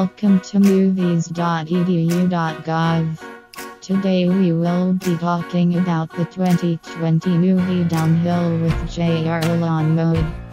Welcome to movies.edu.gov. Today we will be talking about the 2020 movie Downhill with J.R. Lawn Mode.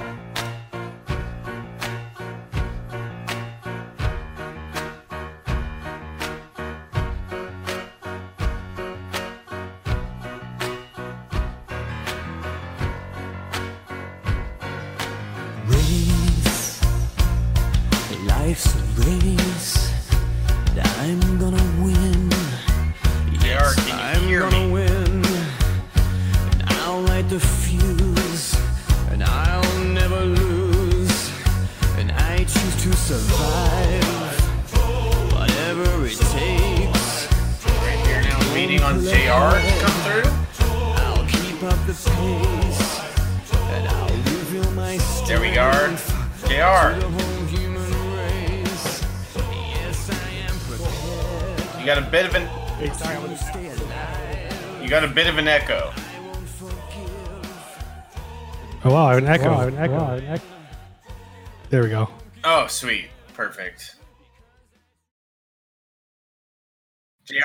There we are. strength. JR, The whole human race. Yes, I you got a bit of an sorry, I'm gonna Stay alive. you got a bit of an echo. I won't forgive. Oh wow, I have an echo. I have an echo. There we go. Oh, sweet. Perfect. JR,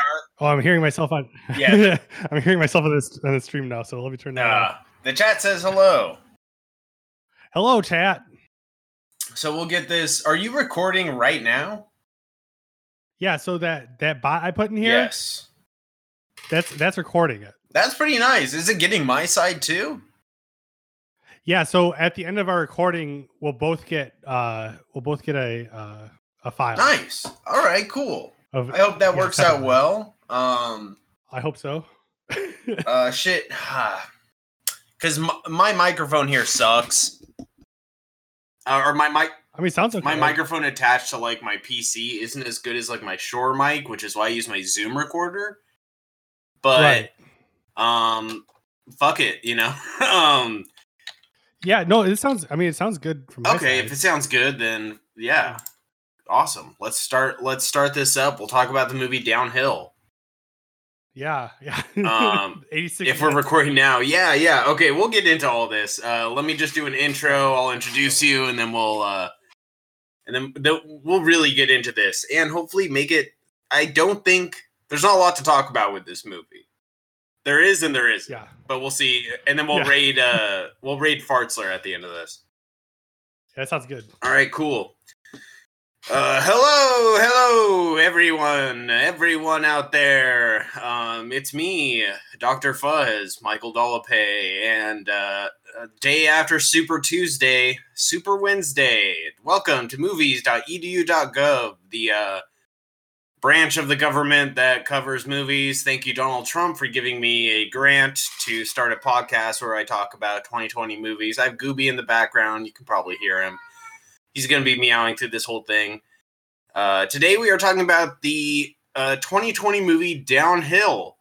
Oh, I'm hearing myself on. Yeah. I'm hearing myself on this on the stream now. So let me turn that uh, the chat says hello. Hello, chat. So we'll get this. Are you recording right now? Yeah, so that that bot I put in here, Yes. that's that's recording it. That's pretty nice. Is it getting my side too? Yeah, so at the end of our recording, we'll both get uh we'll both get a uh, a file. Nice. All right, cool. Of, I hope that works out well. Um I hope so. uh shit because my, my microphone here sucks uh, or my mic I mean, sounds okay. my microphone attached to like my pc isn't as good as like my Shure mic which is why i use my zoom recorder but Right. um fuck it you know um Yeah, no, it sounds. I mean, it sounds good from okay side. if it sounds good then yeah awesome. Let's start let's start this up. We'll talk about the movie downhill. Yeah, yeah. Um, 86. if we're recording now. Yeah yeah. Okay we'll get into all this. Uh let me just do an intro. I'll introduce you and then we'll uh and then th- we'll really get into this and hopefully make it i don't think there's not a lot to talk about with this movie. There is and there isn't Yeah, but we'll see. And then we'll Yeah. raid uh we'll raid fartzler at the end of this. Yeah, that sounds good. all right cool uh hello hello everyone everyone out there. Um it's me dr fuzz michael Dolape, and uh, day after super tuesday super wednesday. Welcome to movies.edu.gov the uh branch of the government that covers movies. Thank you donald trump for giving me a grant to start a podcast where i talk about 2020 movies. I have gooby in the background. You can probably hear him he's going to be meowing through this whole thing. Uh, today we are talking about the uh, 2020 movie Downhill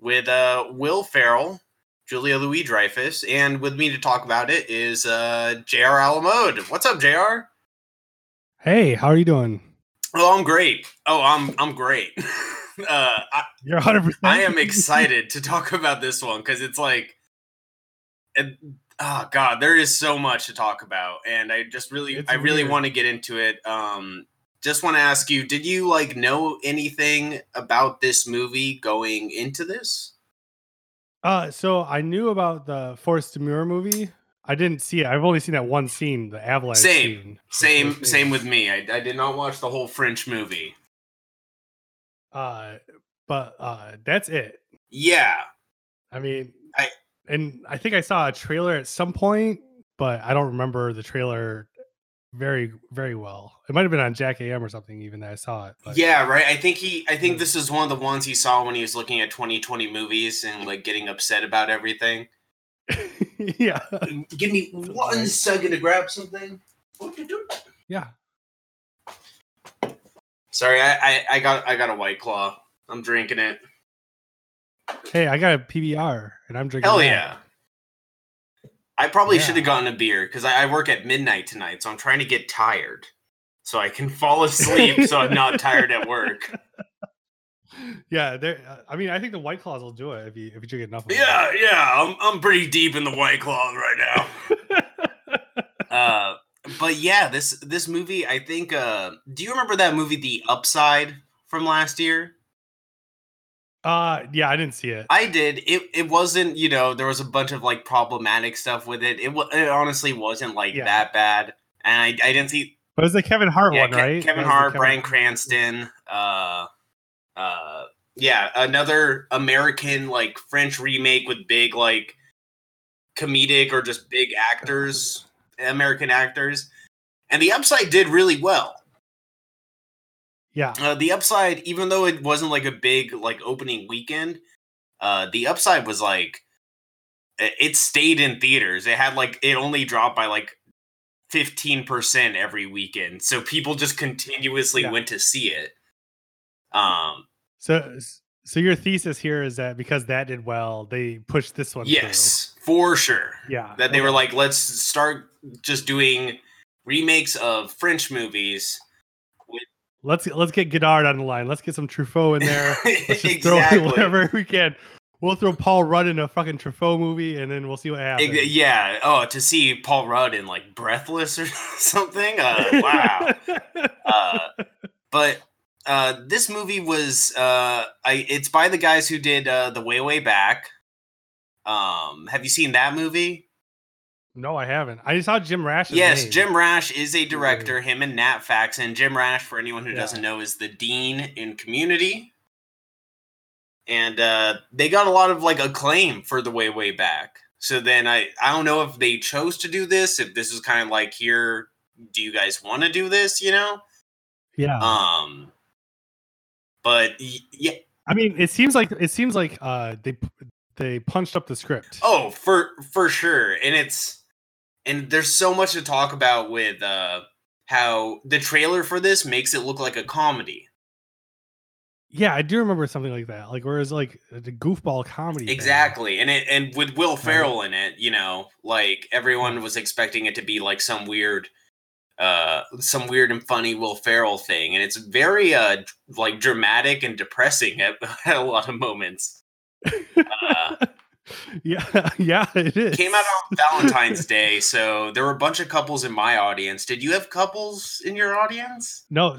with uh, Will Ferrell, Julia Louis Dreyfus, and with me to talk about it is uh, Jr. Alamode. What's up, Jr. Hey, how are you doing? Oh, I'm great. Oh, I'm I'm great. uh, I, You're 100. I am excited to talk about this one because it's like, oh god, there is so much to talk about, and I just really, It's I really want to get into it. Um, just want to ask you, did you like know anything about this movie going into this? Uh, so I knew about the Force Majeure movie. I didn't see it. I've only seen that one scene, the avalanche Same. scene. Same, same with me. I, I did not watch the whole French movie. Uh, but uh, that's it. Yeah, I mean, I- and I think I saw a trailer at some point, but I don't remember the trailer very, very well. It might have been on Jack AM or something. Even that I saw it. But yeah, right. I think he, I think Mm. this is one of the ones he saw when he was looking at 2020 movies and like getting upset about everything. yeah, Give me one right. second to grab something. What you do? yeah. Sorry, I, I I got I got a white claw. I'm drinking it. Hey, I got a PBR and I'm drinking. Hell that. yeah! I probably Yeah. should have gotten a beer because I, I work at midnight tonight, so I'm trying to get tired so I can fall asleep so I'm not tired at work. Yeah, there. uh, I mean, I think the White Claws will do it if you if you drink enough. Yeah, yeah, I'm I'm pretty deep in the white claw right now. Uh, but yeah, this this movie, I think. uh Do you remember that movie, The Upside, from last year? Uh, yeah, I didn't see it. I did. It it wasn't. You know, there was a bunch of like problematic stuff with it. It, it honestly wasn't like Yeah. that bad, and I I didn't see But it was the Kevin Hart yeah, one, Ke- right? Kevin That was the Hart, Kevin- Bryan Cranston, uh, uh, yeah, another American like French remake with big like comedic or just big actors, American actors, and the Upside did really well. Yeah, Uh, the Upside, even though it wasn't like a big like opening weekend, uh, the Upside was like it it stayed in theaters. It had like it only dropped by like. 15% every weekend so people just continuously Yeah. went to see it um so so your thesis here is that because that did well, they pushed this one. through. yes for sure Yeah. that they were like let's start just doing remakes of french movies let's let's get Godard on the line. Let's get some Truffaut in there. Let's just exactly throw whatever we can. We'll throw Paul Rudd in a fucking Truffaut movie, and then we'll see what happens. Yeah oh to see paul rudd in like breathless or something uh wow uh, but uh, this movie was uh, I, it's by the guys who did uh, the way way back um have you seen that movie no, I haven't. I just saw Jim Rash. yes name. jim rash is a director him and nat faxon jim rash for anyone who Yeah. doesn't know is the dean in community and uh, they got a lot of like acclaim for the way way back so then i i don't know if they chose to do this if this is kind of like here do you guys want to do this you know Yeah. um but yeah I mean, it seems like it seems like uh they they punched up the script. oh for for sure and it's and there's so much to talk about with uh how the trailer for this makes it look like a comedy Yeah, I do remember something like that. Like where it's like the goofball comedy. thing. exactly and it and with will ferrell in it you know like everyone was expecting it to be like some weird uh some weird and funny will ferrell thing and it's very uh like dramatic and depressing at, at a lot of moments uh, yeah, yeah, it is. It came out on Valentine's Day, so there were a bunch of couples in my audience. Did you have couples in your audience? No,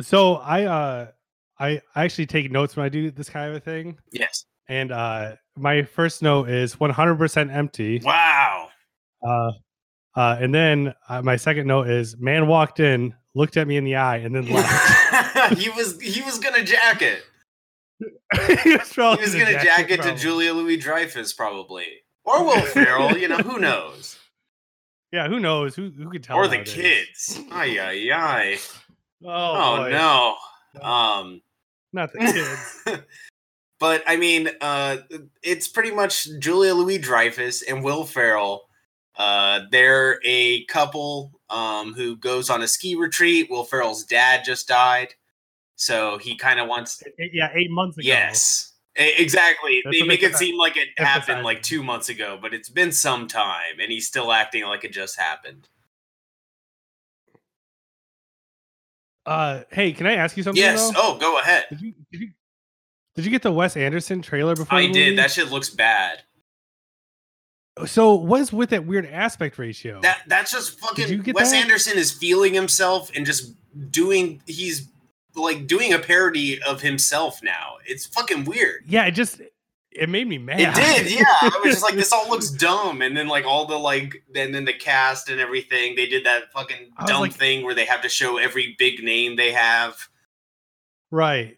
so I uh I I actually take notes when I do this kind of a thing. Yes. And uh my first note is 100% empty. Wow. Uh uh and then uh, my second note is man walked in, looked at me in the eye and then left. he was he was gonna jack it. He was, He was gonna jack it to. Julia Louis Dreyfus probably, or Will Ferrell. You know who knows, Yeah, who knows? Who who could tell? or the kids. Ay ay ay. Oh, Oh, boy. no. Um. not the kids. but I mean, uh, it's pretty much Julia Louis Dreyfus and Will Ferrell. Uh, they're a couple um, who goes on a ski retreat. Will Ferrell's dad just died, so he kind of wants. Eight- yeah, eight months ago. Yes, exactly. That's they make it seem like it happened like two months ago, but it's been some time, and he's still acting like it just happened. Uh, hey, can I ask you something? Yes. though? Oh, go ahead. Did you, did you did you get the Wes Anderson trailer before? I did. That shit looks bad. So what is with that weird aspect ratio? That that's just fucking Wes that? Anderson is feeling himself and just doing he's like doing a parody of himself now. It's fucking weird. yeah, it just it made me mad. It did, yeah. I was just like, this all looks dumb. And then like all the like and then the cast and everything, they did that fucking dumb like- thing where they have to show every big name they have. right.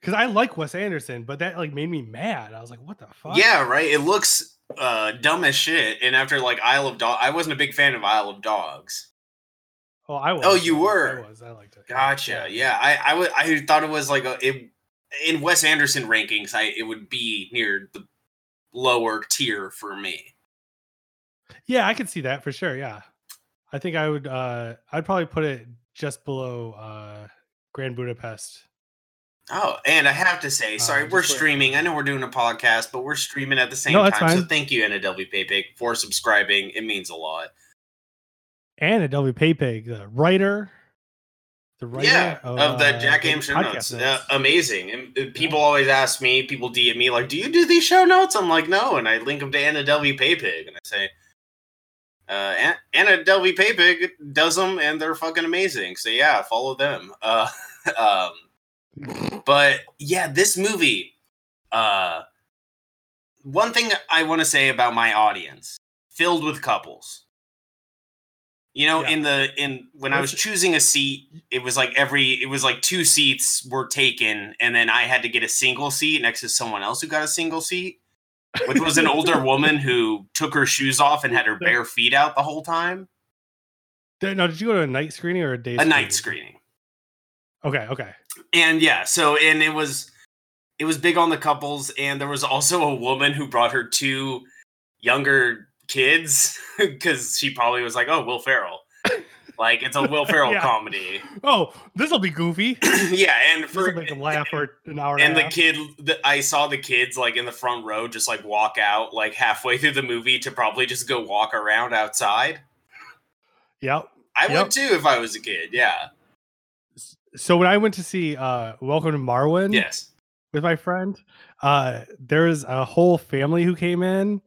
Because I like Wes Anderson, but that like made me mad. I was like, what the fuck? Yeah, right. It looks uh dumb as shit. And after like Isle of Dog I wasn't a big fan of Isle of Dogs. Oh, I was. Oh, you I were? was. I liked it. Gotcha. Yeah, I I would I thought it was like a it, in Wes Anderson rankings. I it would be near the lower tier for me. Yeah, I could see that for sure. Yeah. I think I would uh I'd probably put it just below uh Grand Budapest. Oh, and I have to say, sorry, Uh, we're streaming. I know we're doing a podcast, but we're streaming at the same No, time. So thank you, NW Paypig, for subscribing. It means a lot. And a W Paypig, the writer. The writer yeah, of the uh, Jack Am show notes. Uh, amazing. And people always ask me, people DM me, like, do you do these show notes? I'm like, no. And I link them to Anna W Paypig. And I say, Uh, Anna Papig does them, and they're fucking amazing. So yeah, follow them. Uh, um, but yeah, this movie. Uh, one thing I want to say about my audience, filled with couples. You know, Yeah. in the in when I was choosing a seat, it was like every it was like two seats were taken, and then I had to get a single seat next to someone else who got a single seat, which was an older woman who took her shoes off and had her bare feet out the whole time. Did- No, did you go to a night screening or a day? A night screening. Okay, okay. and yeah so and it was it was big on the couples and there was also a woman who brought her two younger kids because she probably was like oh will ferrell like it's a will ferrell Yeah. comedy Oh, this will be goofy. yeah and for make them laugh for an hour and, and a the half. kid the, i saw the kids like in the front row just like walk out like halfway through the movie to probably just go walk around outside Yep. i Yep. would too if i was a kid yeah So when I went to see uh Welcome to Marwen yes with my friend, uh there was a whole family who came in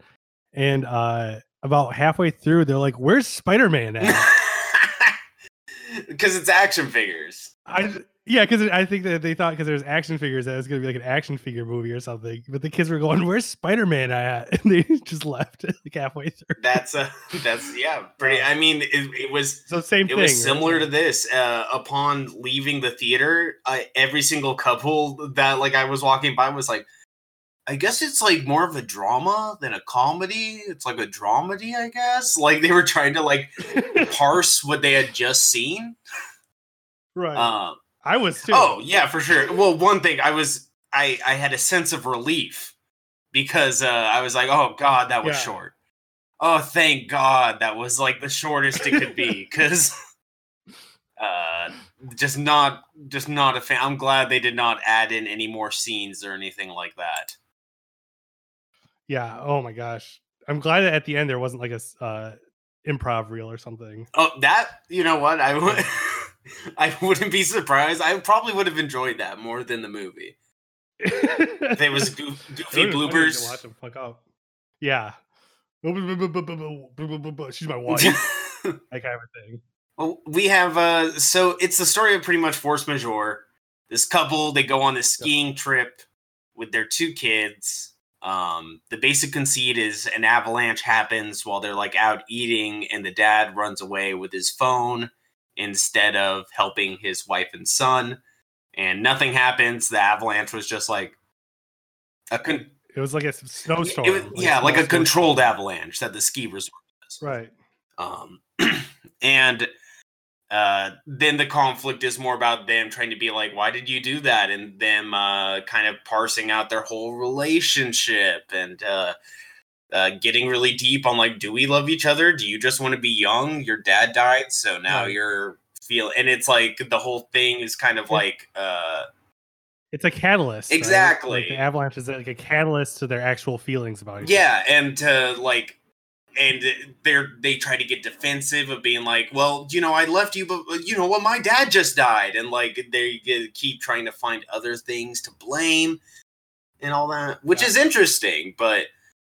and uh about halfway through they're like, Where's Spider-Man at? because it's action figures I yeah, because I think that they thought because there's action figures that it was gonna be like an action figure movie or something. But the kids were going, "Where's Spider Man at?" And they just left like halfway through. That's a that's yeah, pretty. I mean, it, it was So same it thing. was right? similar to this. Uh, upon leaving the theater, I, every single couple that like I was walking by was like, I guess it's like more of a drama than a comedy. It's like a dramedy, I guess. Like they were trying to like parse what they had just seen. right. Um, I was too. Oh yeah, for sure. Well, one thing I was I I had a sense of relief because uh, I was like, oh god, that was Yeah. short. Oh, thank God that was like the shortest it could be because uh just not just not a fan. I'm glad they did not add in any more scenes or anything like that. Yeah. Oh my gosh. I'm glad that at the end there wasn't like a uh, improv reel or something. Oh, that you know what I would. I wouldn't be surprised. I probably would have enjoyed that more than the movie. If it was goof, goofy bloopers. Watch them fuck up. Yeah. She's my wife. that kind of thing. Well, we have uh so it's the story of pretty much force majeure. This couple they go on this skiing trip with their two kids. Um the basic conceit is an avalanche happens while they're like out eating and the dad runs away with his phone instead of helping his wife and son and nothing happens. The avalanche was just like a con- It was like a snowstorm. it was- yeah, like a controlled avalanche that the ski resort does. Right. Um, and uh, then the conflict is more about them trying to be like, why did you do that? And them uh, kind of parsing out their whole relationship and uh, uh, getting really deep on like, do we love each other? Do you just want to be young? Your dad died, so now Right. you're feel. And it's like the whole thing is kind of like, uh, It's a catalyst. right? Like Exactly. the avalanche is like a catalyst to their actual feelings about each yeah, and to like. And they're they try to get defensive of being like, well, you know, I left you, but you know what, my dad just died, and like they keep trying to find other things to blame and all that, which Yeah. is interesting. But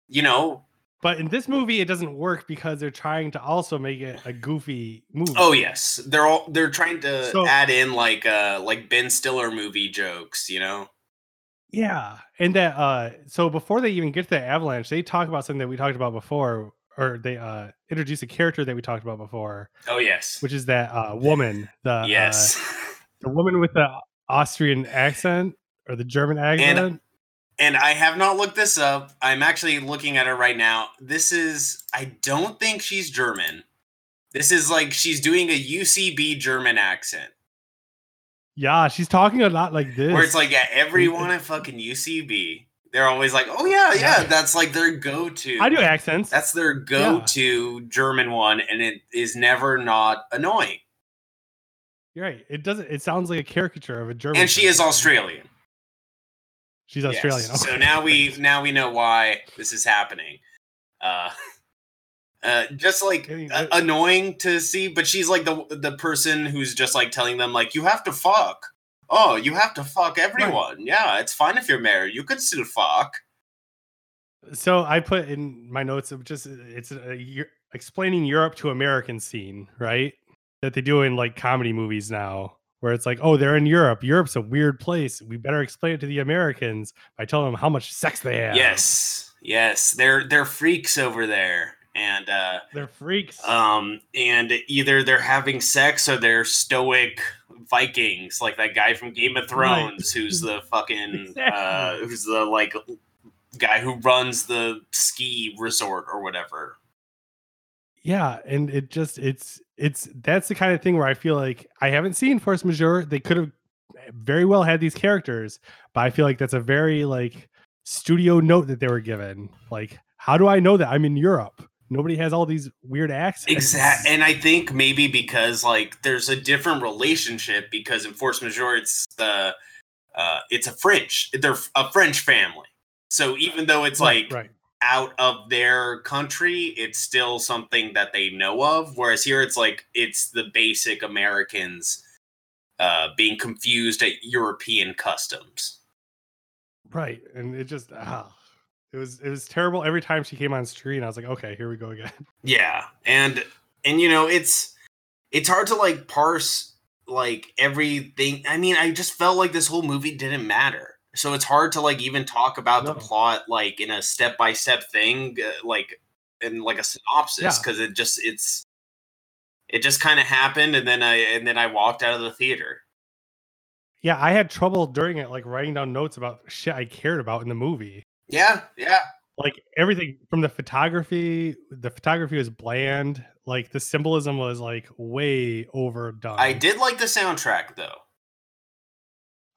you know, But in this movie, it doesn't work because they're trying to also make it a goofy movie. oh yes, they're all they're trying to So- add in like uh like Ben Stiller movie jokes, you know. Yeah. And that uh so before they even get to the avalanche, they talk about something that we talked about before, or they uh introduce a character that we talked about before, Oh yes, which is that uh woman, the yes. uh, the woman with the Austrian accent or the German accent. and I have not looked this up. I'm actually looking at her right now. This is I don't think she's German. This is like she's doing a UCB German accent. yeah, she's talking a lot like this. Where it's like, yeah, everyone at fucking UCB, they're always like, oh yeah, yeah, Yeah. that's like their go-to. I do accents. That's their go-to German one, and it is never not annoying. You're right. It doesn't it sounds like a caricature of a German. And she is. Australian. She's Yes. Australian. So now we now we know why this is happening. Uh, uh, just like I mean, a- I- annoying to see, but she's like the the person who's just like telling them like you have to fuck. Oh, you have to fuck everyone. Yeah, it's fine if you're married. You could still fuck. So I put in my notes of just it's a, Eu- explaining Europe to American scene, right? That they do in like comedy movies now, where it's like, oh, they're in Europe. Europe's a weird place. We better explain it to the Americans by telling them how much sex they have. Yes, yes, they're they're freaks over there, and uh, they're freaks. um, and either they're having sex or they're stoic Vikings, like that guy from Game of. Thrones, who's the fucking uh, who's the like guy who runs the ski resort or whatever. yeah, and it just it's it's that's the kind of thing where I feel like I haven't seen Force Majeure. They could have very well had these characters, but I feel like that's a very like studio note that they were given. Like, how do I know that I'm in Europe? Nobody has all these weird accents. Exactly. and I think maybe because like there's a different relationship because in Force Majeure it's the uh, it's a French, they're a French family. So even though it's Right, like right. out of their country, it's still something that they know of. Whereas here, it's like it's the basic Americans uh, being confused at European customs. Right. And it just ah, it was it was terrible every time she came on screen. I was like, okay, here we go again. Yeah, and and you know it's it's hard to like parse like everything. I mean, I just felt like this whole movie didn't matter. So it's hard to like even talk about the plot like in a step by step thing, uh, like in like a synopsis, Yeah. because it just it's it just kind of happened, and then I and then I walked out of the theater. Yeah, I had trouble during it like writing down notes about shit I cared about in the movie. Yeah, yeah, Like everything from the photography, the photography was bland. Like the symbolism was like way overdone. I did like the soundtrack though.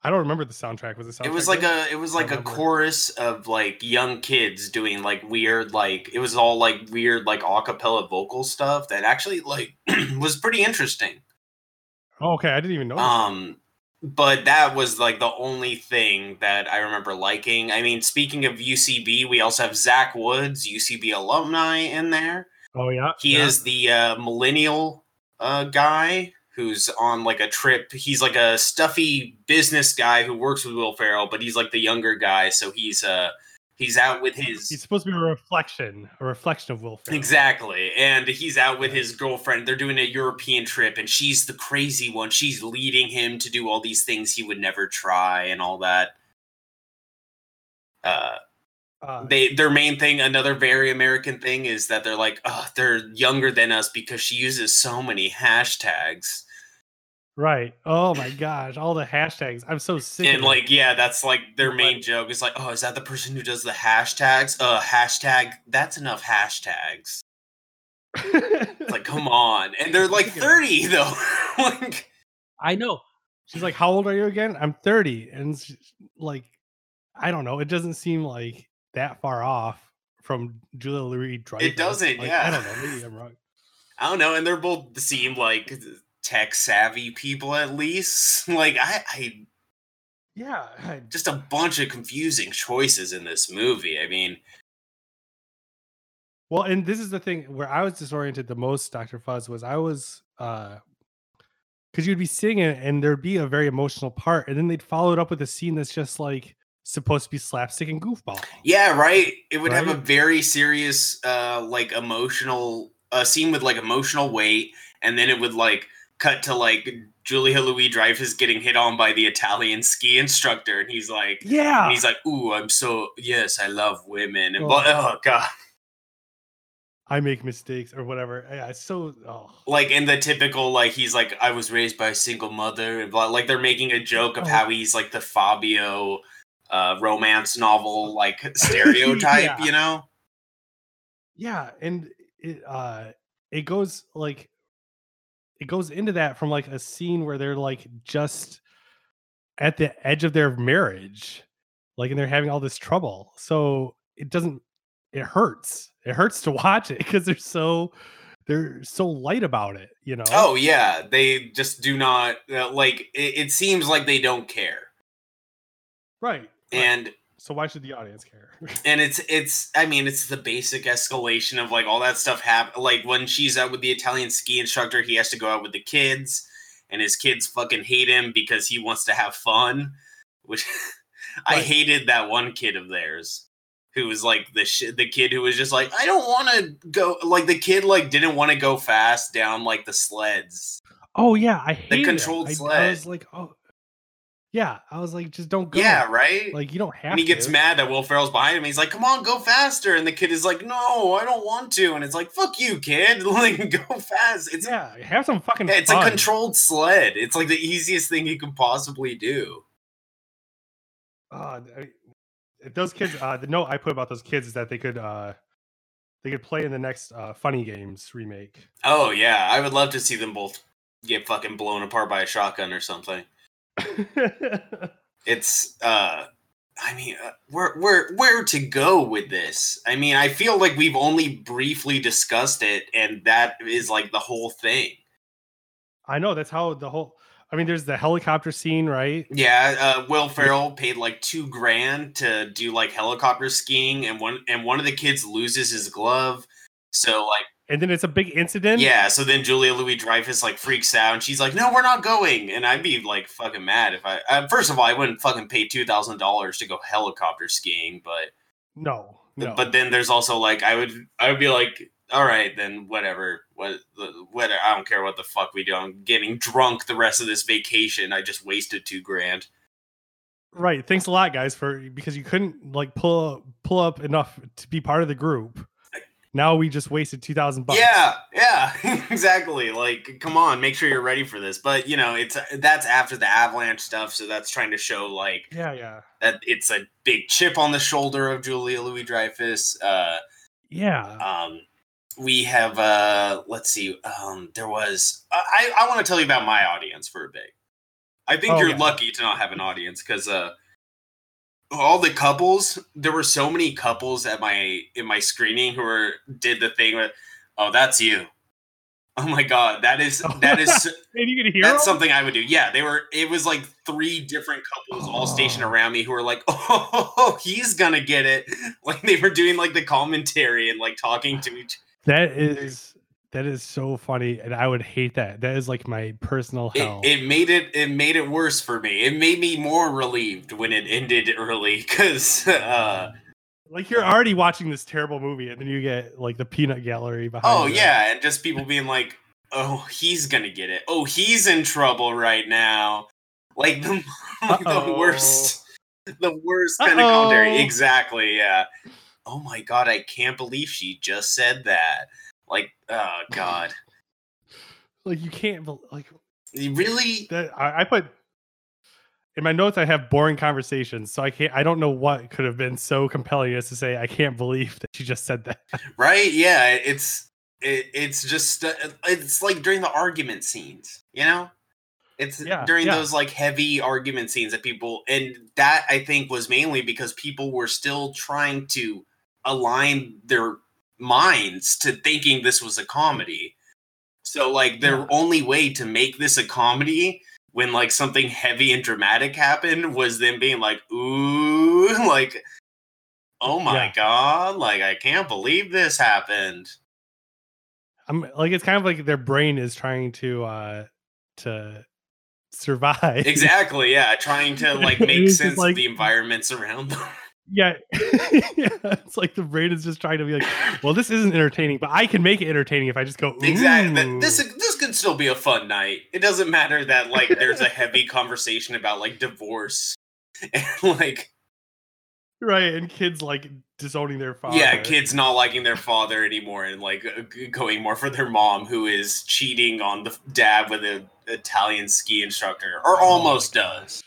I don't remember the soundtrack. Was the soundtrack? it was like good? a it was like a chorus of like young kids doing like weird like it was all like weird like a cappella vocal stuff that actually like was pretty interesting Oh, okay, I didn't even know. um but that was like the only thing that i remember liking i mean speaking of ucb we also have zach woods ucb alumni in there oh yeah, he yeah. is the uh, millennial uh, guy who's on like a trip. He's like a stuffy business guy who works with Will Ferrell, but he's like the younger guy, so he's uh he's out with his He's supposed to be a reflection, a reflection of Will Ferrell. exactly, and he's out with his girlfriend. They're doing a European trip, and she's the crazy one. She's leading him to do all these things he would never try, and all that. Uh, Uh, they their main thing another very american thing is that they're like oh they're younger than us because she uses so many hashtags right. Oh my gosh, all the hashtags. I'm so sick. and of it. like yeah that's like their main joke is like oh is that the person who does the hashtags uh hashtag that's enough hashtags it's like come on and they're like 30 though like I know. She's like, "How old are you again?" I'm 30, and like, I don't know. It doesn't seem like that far off from Julia Louis Dreyfus. It doesn't, Like, yeah. I don't know. Maybe I'm wrong. i don't know and they're both seem like tech savvy people at least like i i Yeah, I- just a bunch of confusing choices in this movie. I mean, Well, and this is the thing where I was disoriented the most, Dr. Fuzz, was I was uh because you'd be singing and there'd be a very emotional part, and then they'd follow it up with a scene that's just like supposed to be slapstick and goofball. yeah, right. It would have a very serious, uh, like emotional uh, scene with like emotional weight, and then it would like cut to like Julia Louis Dreyfus getting hit on by the Italian ski instructor, and he's like, Yeah. and he's like, "Ooh, I'm so yes, I love women," and Oh. blah- oh god, I make mistakes or whatever. Yeah, it's so oh like in the typical like he's like, "I was raised by a single mother," and blah, like they're making a joke of Oh. how he's like the Fabio uh romance novel like stereotype Yeah. you know yeah, and it uh it goes like it goes into that from like a scene where they're like just at the edge of their marriage like and they're having all this trouble. So it doesn't it hurts. It hurts to watch it because they're so they're so light about it you know? Oh yeah. They just do not uh, like it, it seems like they don't care. Right, right. and so why should the audience care and it's it's i mean it's the basic escalation of like all that stuff happen like when she's out with the italian ski instructor he has to go out with the kids and his kids fucking hate him because he wants to have fun which i hated that one kid of theirs who was like the sh- the kid who was just like I don't want to go like the kid like didn't want to go fast down like the sleds. Oh yeah, I hate controlled it. I, I was like, oh, yeah. I was like, just don't go. Yeah, right. Like you don't have. and he gets mad that Will Ferrell's behind him. He's like, "Come on, go faster!" And the kid is like, "No, I don't want to." And it's like, "Fuck you, kid! Like, go fast." It's Yeah, have some fucking. it's fun. a controlled sled. It's like the easiest thing you can possibly do. Uh, those kids. Uh, the note I put about those kids is that they could. uh they could play in the next uh, Funny Games remake. Oh yeah, I would love to see them both get fucking blown apart by a shotgun or something. It's uh I mean, uh, where where where to go with this? I mean, I feel like we've only briefly discussed it and that is like the whole thing. I know that's how the whole. I mean, there's the helicopter scene, right? Yeah, uh, Will Ferrell paid like two grand to do like helicopter skiing, and one and one of the kids loses his glove. So like, And then it's a big incident. yeah. So then Julia Louis Dreyfus like freaks out, and she's like, "No, we're not going." And I'd be like fucking mad if I. Uh, first of all, I wouldn't fucking pay two thousand dollars to go helicopter skiing, but No. No. but then there's also like I would I would be like, all right, then whatever. What the what I don't care what the fuck we do. I'm getting drunk the rest of this vacation. I just wasted two grand. Right. Thanks a lot, guys, for because you couldn't like pull pull up enough to be part of the group. Now we just wasted two thousand bucks. Yeah, yeah, exactly. Like, come on, make sure you're ready for this. But you know, it's that's after the avalanche stuff, so that's trying to show like Yeah. Yeah. that it's a big chip on the shoulder of Julia Louis Dreyfus. Uh, Yeah. um, we have uh, let's see, um, there was I I want to tell you about my audience for a bit. I think Oh, you're yeah. lucky to not have an audience because uh, all the couples there were so many couples at my in my screening who were did the thing with oh that's you. Oh my god that is that is And you hear that's something i would do. Yeah they were it was like three different couples all stationed Oh. around me who were like oh he's gonna get it. Like they were doing like the commentary and like talking to each That is that is so funny, and I would hate that. That is like my personal hell. it made it it made it worse for me it made me more relieved when it ended early because uh like you're already watching this terrible movie, and then you get like the peanut gallery behind. Oh you. yeah, and just people being like, "Oh, he's gonna get it. Oh, he's in trouble right now." Like the, like the worst, the worst kind of commentary. Exactly. Yeah. Oh my god, I can't believe she just said that. Like, oh god, like you can't like really? that. I, I put in my notes. I have boring conversations, so I can't. I don't know what could have been so compelling as to say I can't believe that you just said that. Right? Yeah. It's it, it's just uh, it's like during the argument scenes, you know. It's Yeah, during yeah. those like heavy argument scenes that people, and that I think was mainly because people were still trying to align their minds to thinking this was a comedy. So like their only way to make this a comedy when like something heavy and dramatic happened was them being like, ooh, like, oh my Yeah. god, like I can't believe this happened. I'm like it's kind of like their brain is trying to uh to survive. Exactly, yeah, trying to like make sense like- of the environments around them. Yeah. yeah. It's like the brain is just trying to be like, well, this isn't entertaining, but I can make it entertaining if I just go Exactly. This this could still be a fun night. It doesn't matter that like there's a heavy conversation about like divorce and like right, and kids like disowning their father. yeah, kids not liking their father anymore and like uh, going more for their mom who is cheating on the dad with an Italian ski instructor or Oh almost my does.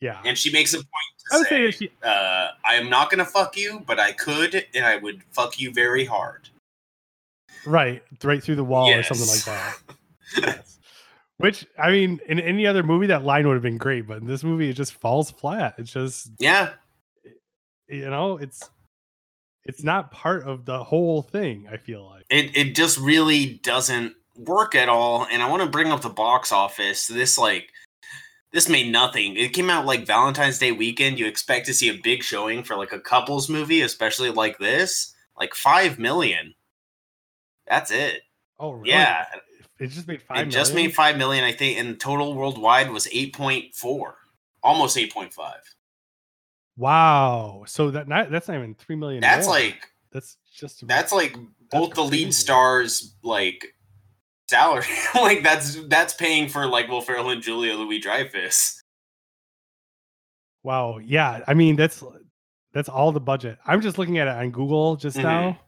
Yeah. And she makes a point I would say say, she uh, I am not going to fuck you, but I could and I would fuck you very hard. right, right through the wall or something like that. Yes. Which I mean, in any other movie, that line would have been great, but in this movie, it just falls flat. It's just yeah. you know, it's it's not part of the whole thing. I feel like. it it just really doesn't work at all and i want to bring up the box office this like this made nothing it came out like valentine's day weekend you expect to see a big showing for like a couples movie especially like this like five million that's it Oh, really? yeah It just made five. it just made five million i think and total worldwide was 8.4 almost 8.5 Wow. So that not, that's not even three million. That's more. like that's just that's like both the lead stars like salary. like that's that's paying for like Will Ferrell and Julia Louis Dreyfus. wow. Yeah. I mean that's that's all the budget. I'm just looking at it on Google just Mhm. now,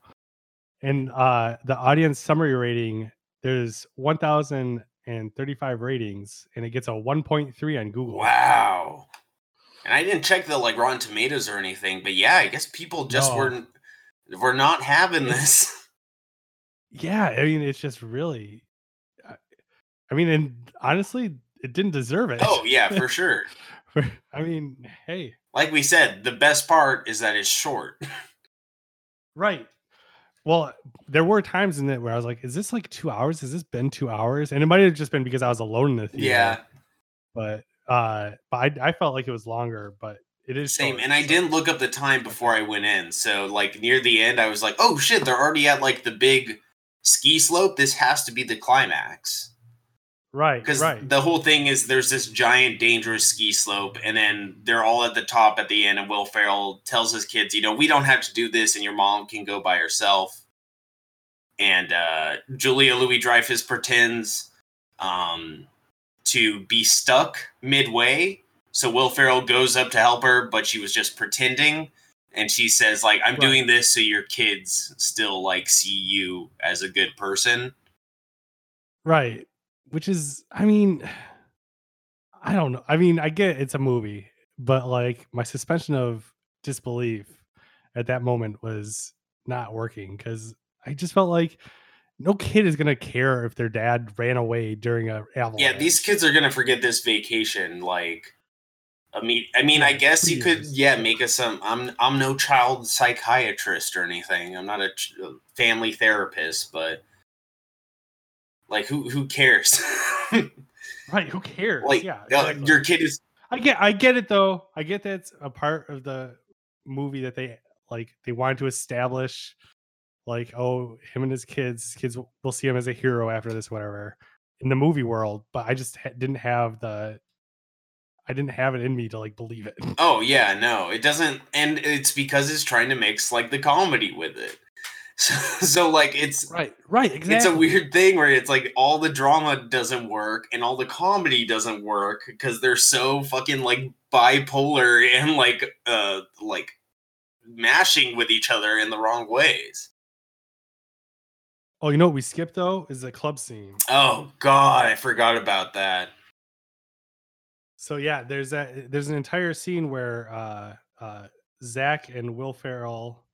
and uh the audience summary rating there's 1,035 ratings, and it gets a 1.3 on Google. Wow. And I didn't check the like Rotten Tomatoes or anything, but yeah, I guess people just No. weren't were not having this. Yeah. I mean it's just really. I- mean, and honestly, it didn't deserve it. oh yeah, for sure. I mean, hey, Like we said, the best part is that it's short. Right. Well, there were times in it where I was like, "Is this like two hours? Has this been two hours?" And it might have just been because I was alone in the theater. yeah, But uh, but I, I felt like it was longer. But it is same. short, And I didn't look up the time before I went in. So like near the end, I was like, oh shit, they're already at like the big ski slope. This has to be the climax. Right. because Right. the whole thing is there's this giant dangerous ski slope and then they're all at the top at the end and will ferrell tells his kids you know we don't have to do this and your mom can go by herself and uh, julia louis dreyfus pretends um, to be stuck midway so will ferrell goes up to help her but she was just pretending and she says like i'm Right. doing this so your kids still like see you as a good person Right. Which is, I mean, I don't know. I mean, I get it's a movie, but like my suspension of disbelief at that moment was not working because I just felt like no kid is gonna care if their dad ran away during a avalanche. Yeah, these kids are gonna forget this vacation. Like, I mean, I mean, I guess you could, yeah, make us some. I'm, I'm no child psychiatrist or anything. I'm not a ch- a family therapist, but like, who, who cares? right. Who cares? like, yeah, exactly. your kid is. I get I get it though. I get that's a part of the movie that they like they wanted to establish like oh him and his kids kids will- will see him as a hero after this whatever in the movie world but I just ha- didn't have the I didn't have it in me to like believe it. Oh yeah, no, it doesn't, and it's because it's trying to mix like the comedy with it. So, so like it's right. Right, exactly. it's a weird thing where it's like all the drama doesn't work and all the comedy doesn't work because they're so fucking like bipolar and like uh like mashing with each other in the wrong ways. Oh, you know what we skipped though is the club scene. Oh god, I forgot about that. So yeah, there's that there's an entire scene where uh uh Zach and Will Ferrell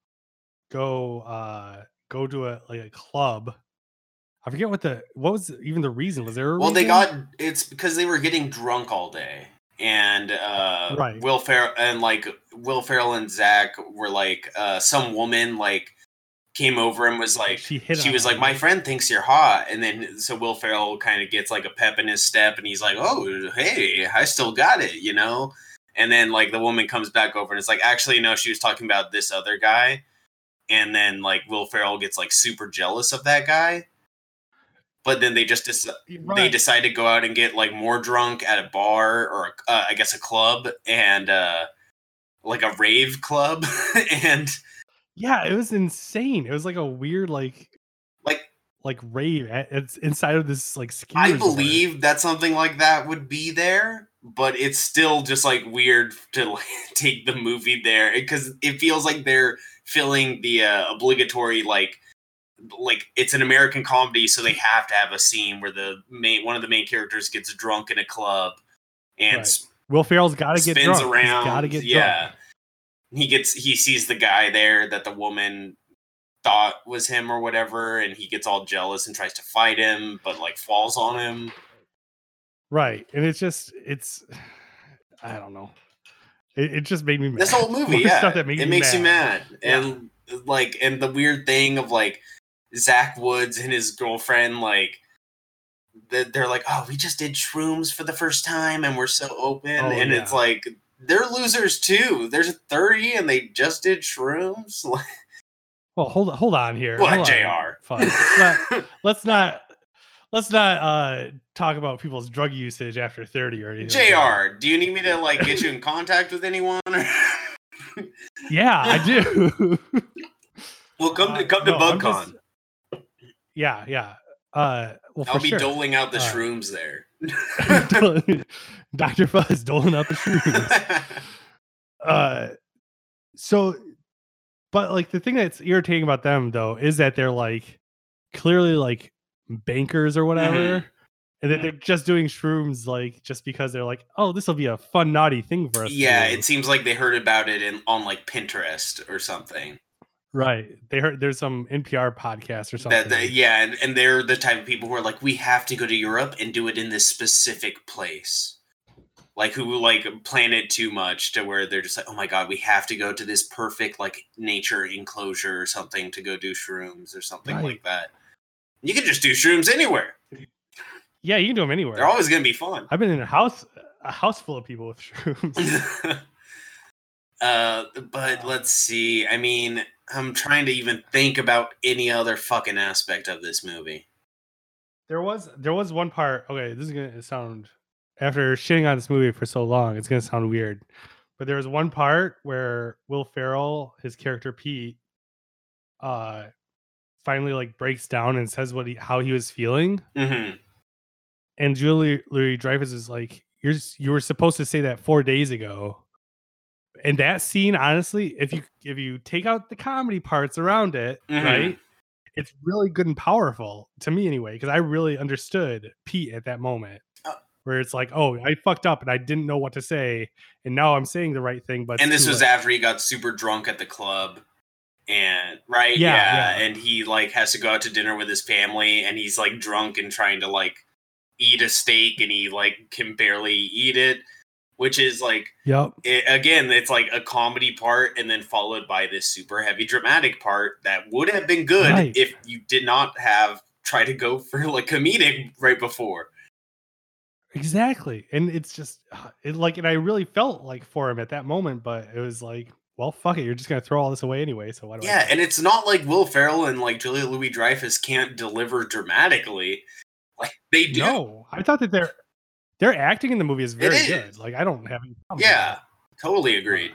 go uh go to a like a club. I forget what the what was even the reason was there a Well, they got it's because they were getting drunk all day. And uh Right. Will Ferrell and like Will Ferrell and Zach were like uh some woman like came over and was like she she was him, like, "My friend thinks you're hot," and then so Will Ferrell kind of gets like a pep in his step, and he's like, "Oh, hey, I still got it," you know. And then like the woman comes back over and it's like, "Actually, no, she was talking about this other guy." And then like Will Ferrell gets like super jealous of that guy, but then they just dec- they decide to go out and get like more drunk at a bar or uh, I guess a club and uh like a rave club and yeah, it was insane. It was like a weird like like like rave. It's inside of this like. I believe that something like that would be there, but it's still just like weird to like take the movie there because it feels like they're filling the uh, obligatory like like it's an American comedy, so they have to have a scene where the main one of the main characters gets drunk in a club and Right. Will Ferrell's got to get spins drunk. around. Got to get yeah, drunk. he gets he sees the guy there that the woman thought was him or whatever, and he gets all jealous and tries to fight him, but like falls on him. Right, and it's just it's I don't know. It, it just made me mad. this whole movie yeah stuff that makes it me makes you mad. mad and like and the weird thing of like zach woods and his girlfriend like th- they're like oh we just did shrooms for the first time and we're so open Oh, and it's like they're losers too there's 30 and they just did shrooms like Well, hold hold on here. what hold on. jr Fine. Let's not let's not let's not uh talk about people's drug usage after 30 or anything. jr do you need me to like get you in contact with anyone Yeah, I do. well, come to Uh, come to no, BugCon. just- yeah, yeah. Uh, well, I'll be sure. doling out the Uh, shrooms there. Dr. Fuzz doling out the shrooms. uh so but like the thing that's irritating about them though is that they're like clearly like bankers or whatever Mhm. and that they're just doing shrooms like just because they're like oh this will be a fun naughty thing for us yeah, it seems like they heard about it in on like Pinterest or something. right they heard there's some npr podcast or something That, that yeah, and, and they're the type of people who are like, we have to go to Europe and do it in this specific place. Like who like plan it too much to where they're just like, oh my god, we have to go to this perfect like nature enclosure or something to go do shrooms or something Right. like that. You can just do shrooms anywhere. yeah you can do them anywhere They're always gonna be fun. i've been in a house a house full of people with shrooms uh, but let's see. I mean, I'm trying to even think about any other fucking aspect of this movie. There was there was one part. Okay, this is gonna sound after shitting on this movie for so long, it's gonna sound weird. But there was one part where Will Ferrell, his character Pete, uh, finally like breaks down and says what he how he was feeling, hmm and Julia Louis Dreyfus is like, "You're you were supposed to say that four days ago." And that scene, honestly, if you if you take out the comedy parts around it, Mhm. right, it's really good and powerful to me anyway, because I really understood Pete at that moment. Uh Where it's like, oh, I fucked up and I didn't know what to say, and now I'm saying the right thing. But And this was late." after he got super drunk at the club. And right, Yeah, yeah, yeah. and he like has to go out to dinner with his family, and he's like drunk and trying to like eat a steak, and he like can barely eat it, which is like Yep. it, again, it's like a comedy part, and then followed by this super heavy dramatic part that would have been good Right. if you did not have try to go for like comedic right before. Exactly. And it's just uh, it like and I really felt like for him at that moment, but it was like, well, fuck it, you're just gonna throw all this away anyway. So why do I Yeah, and it's not like Will Ferrell and like Julia Louis Dreyfus can't deliver dramatically. Like they do. No, I thought that their their acting in the movie is very is. good. Like I don't have any problem Yeah, totally agreed.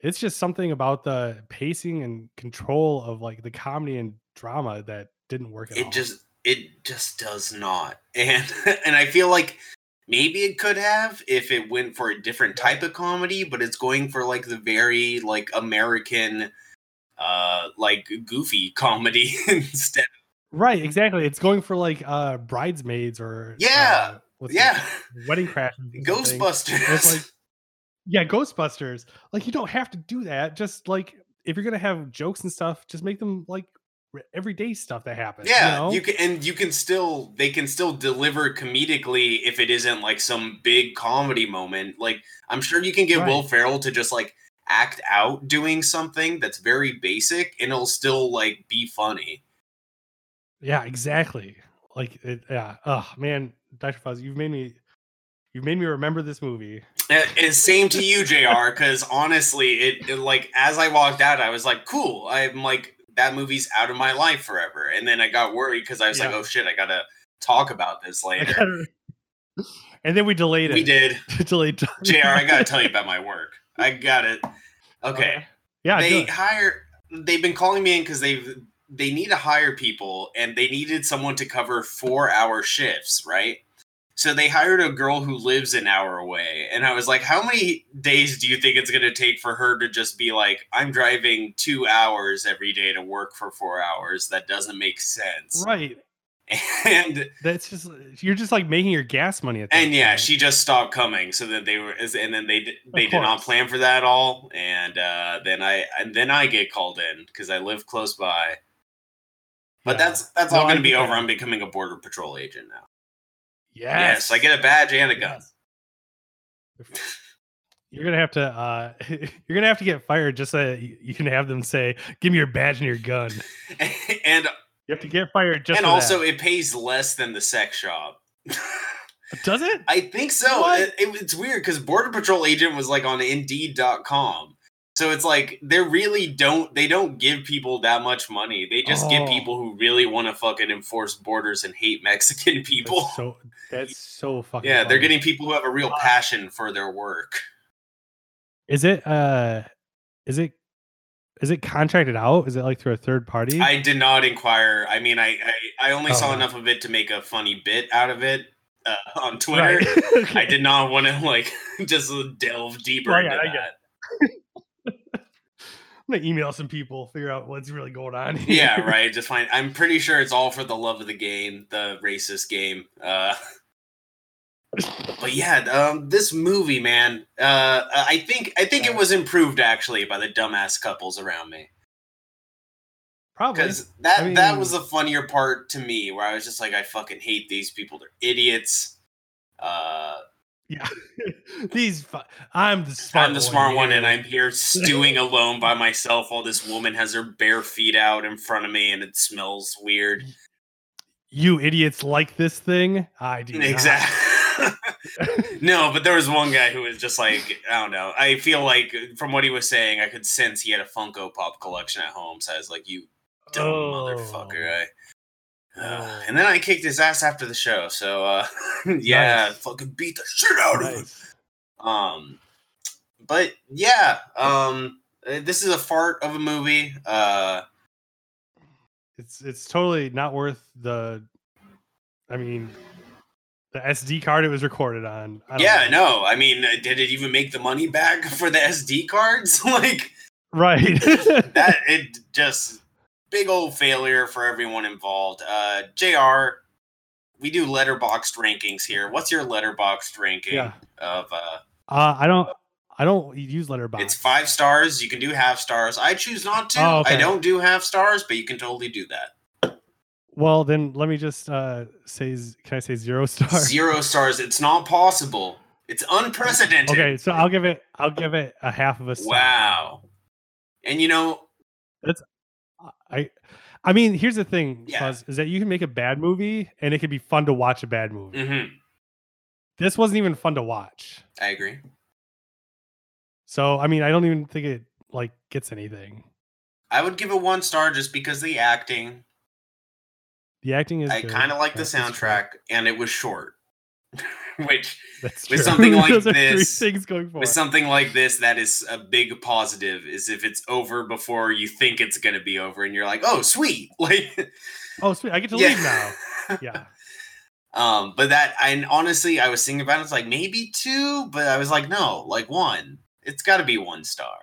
It's just something about the pacing and control of like the comedy and drama that didn't work at all. It just it just does not. And and I feel like maybe it could have if it went for a different type of comedy, but it's going for like the very like American uh like goofy comedy instead. right, exactly. It's going for like uh bridesmaids or Yeah, uh, Yeah, wedding crash. Ghostbusters. It's like yeah, Ghostbusters. Like you don't have to do that. Just like if you're gonna have jokes and stuff, just make them like everyday stuff that happens. Yeah, you, know? you can, and you can still they can still deliver comedically if it isn't like some big comedy moment. Like I'm sure you can get Will Ferrell to just like act out doing something that's very basic, and it'll still like be funny. Yeah, exactly. Like, it, yeah. Oh man, Dr. Fuzz, you've made me, you've made me remember this movie. And same to you, Jr. Because honestly, it, it like as I walked out, I was like, cool. I'm like that movie's out of my life forever, and then I got worried because I was like, oh shit, I gotta talk about this later. and then we delayed it. we did. delayed. Jr. I gotta tell you about my work. I got it. Okay. Yeah. they hire they've been calling me in because they've they need to hire people and they needed someone to cover four hour shifts right so they hired a girl who lives an hour away and i was like how many days do you think it's going to take for her to just be like i'm driving two hours every day to work for four hours? That doesn't make sense. Right. and That's just you're just like making your gas money at that and yeah she just stopped coming so that they were and then they they did not plan for that at all and uh then i and then i get called in because i live close by. But Yeah. that's that's No, all going to be over. i'm becoming a border patrol agent now yes, yes, i get a badge and a gun You're gonna have to. uh You're gonna have to get fired just so you can have them say, "Give me your badge and your gun." and You have to get fired just. and also that. it pays less than the sex shop does it? i think so it, it- it's weird because border patrol agent was like on indeed.com so it's like they really don't they don't give people that much money they just give Oh. people who really want to fucking enforce borders and hate mexican people That's so that's so fucking. yeah they're getting people who have a real passion for their work Is it uh is it is it contracted out? Is it like through a third party? I did not inquire. I mean, I I, I only Oh, saw enough of it to make a funny bit out of it uh, on Twitter. Right. I did not want to like just delve deeper Well, into yeah, I get that. I'm gonna email some people, figure out what's really going on. Here. Yeah, right. Just fine. I'm pretty sure it's all for the love of the game, the racist game. Uh, but yeah, um, this movie, man. Uh, I think I think it was improved actually by the dumbass couples around me. Probably. because that I that was the funnier part to me where i was just like i fucking hate these people they're idiots uh Yeah. These fu- I'm the smart i'm the smart one here. and i'm here stewing alone by myself while this woman has her bare feet out in front of me and it smells weird you idiots like this thing. I do. exactly no but there was one guy who was just like i don't know i feel like from what he was saying i could sense he had a funko pop collection at home so i was like you dumb motherfucker Oh. I, Uh, and then I kicked his ass after the show. So uh, yeah, Nice. fucking beat the shit out of him. Um, but yeah, um, uh, this is a fart of a movie. Uh, It's it's totally not worth the. I mean, the SD card it was recorded on. I don't yeah, know. no, I mean, uh, did it even make the money back for the SD cards? like Right. that, it just big old failure for everyone involved. Uh, Jr. We do Letterboxd rankings here. What's your Letterboxd ranking yeah. of uh Uh, I don't. I don't use letterbox. It's five stars. You can do half stars. I choose not to. Oh, okay. I don't do half stars, but you can totally do that. Well, then let me just uh say. Can I say zero stars? Zero stars. It's not possible. It's unprecedented. Okay, so I'll give it. I'll give it a half of a star. Wow. And you know, I. I mean, here's the thing, Yeah. Fuzz, is that you can make a bad movie and it can be fun to watch a bad movie. mhm, This wasn't even fun to watch. I agree. So I mean, I don't even think it like gets anything. I would give it one star just because the acting. The acting is. I kind of like the That is true. soundtrack, and it was short. Which, That's with true. something like Those are three this- things going with something like this, that is a big positive. Is if it's over before you think it's gonna be over, and you're like, "Oh, sweet!" Like, Oh, sweet! I get to Yeah. leave now. Yeah. Um, but that and honestly I was thinking about it, it's like maybe two, but I was like, no, like one. It's gotta be one star.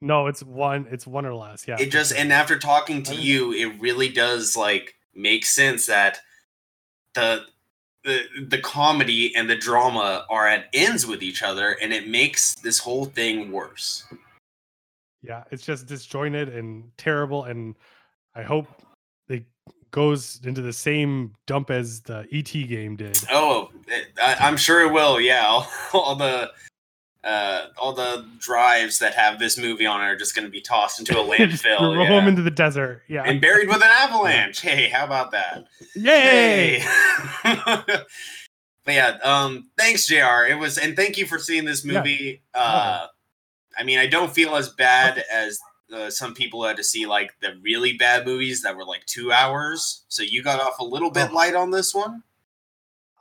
No, it's one. It's one or less. Yeah. it just and after talking to you, it really does like make sense that the the the comedy and the drama are at ends with each other and it makes this whole thing worse. yeah, it's just disjointed and terrible, and I hope it goes into the same dump as the ET game did. Oh, I, I'm sure it will. Yeah, all, all the uh, all the drives that have this movie on it are just going to be tossed into a landfill. Throw yeah. them into the desert. Yeah. and buried with an avalanche. Hey, how about that? Yay! but yeah, um, thanks, Jr. It was, and thank you for seeing this Yeah. movie. Uh, I mean, I don't feel as bad as uh, some people had to see like the really bad movies that were like two hours. So you got off a little bit Oh. light on this one.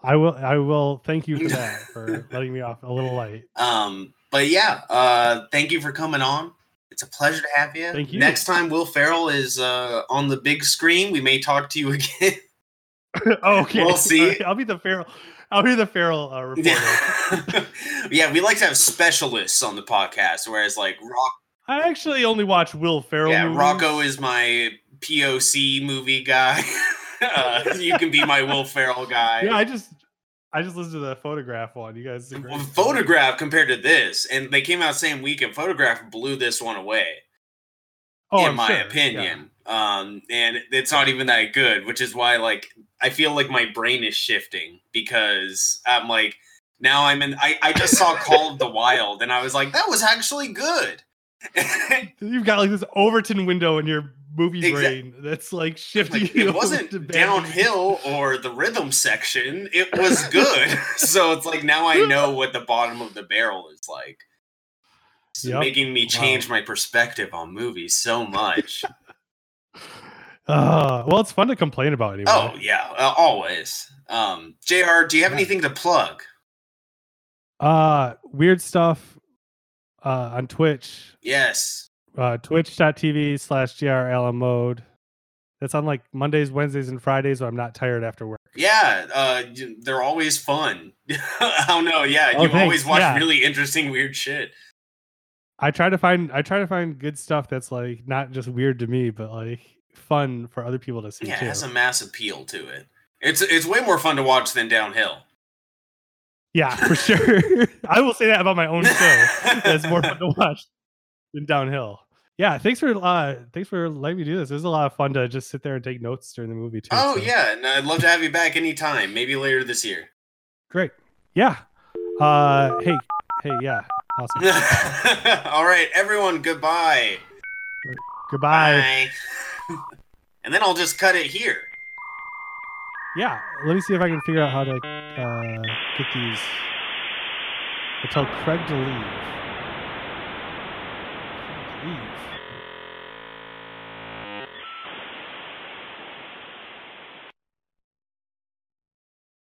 I will. I will. Thank you for that for letting me off a little light. Um, but yeah, uh, thank you for coming on. It's a pleasure to have you. Thank you. Next time Will Ferrell is uh, on the big screen, we may talk to you again. oh, okay. We'll see. I'll be the feral. I'll be the feral uh, reporter. Yeah. yeah, we like to have specialists on the podcast, whereas like Rock, I actually only watch Will Ferrell. yeah, movies. Rocco is my POC movie guy. Uh, you can be my Will Ferrell guy. Yeah, I just I just listened to the photograph one. You guys, Well. Photograph compared to this, and they came out same week, and Photograph blew this one away, Oh, in I'm my sure, yeah. opinion. Um, and it's not even that good, which is why like I feel like my brain is shifting because I'm like now I'm in. I I just saw Call of the Wild, and I was like, that was actually good. You've got like this Overton window in your movie Exact- brain that's like shifting. Like, it wasn't to bad movies. downhill or the rhythm section. It was good. so it's like now I know what the bottom of the barrel is like. It's Yep. making me Wow. change my perspective on movies so much. Uh, well, it's fun to complain about anyway. oh yeah, uh, always. Um, Jr. Do you have anything to plug? Uh, weird stuff. uh, on Twitch, Yes. Uh, twitch.tv slash grlm mode. That's on like Mondays, Wednesdays, and Fridays when I'm not tired after work. Yeah, uh, they're always fun. I don't know. Yeah, Oh, you always watch yeah. really interesting, weird shit. I try to find I try to find good stuff that's like not just weird to me, but like fun for other people to see Yeah, it has a mass appeal to it. It's it's way more fun to watch than Downhill. Yeah, for sure. I will say that about my own show. It's more fun to watch than downhill. Yeah, thanks for uh thanks for letting me do this. It was a lot of fun to just sit there and take notes during the movie too. Oh so yeah, and I'd love to have you back anytime. Maybe later this year. Great. Yeah. Uh hey, hey, yeah. Awesome. All right, everyone. Goodbye. Goodbye. Bye. and then I'll just cut it here. Yeah. Let me see if I can figure out how to uh get these. I tell Craig to leave. Leave.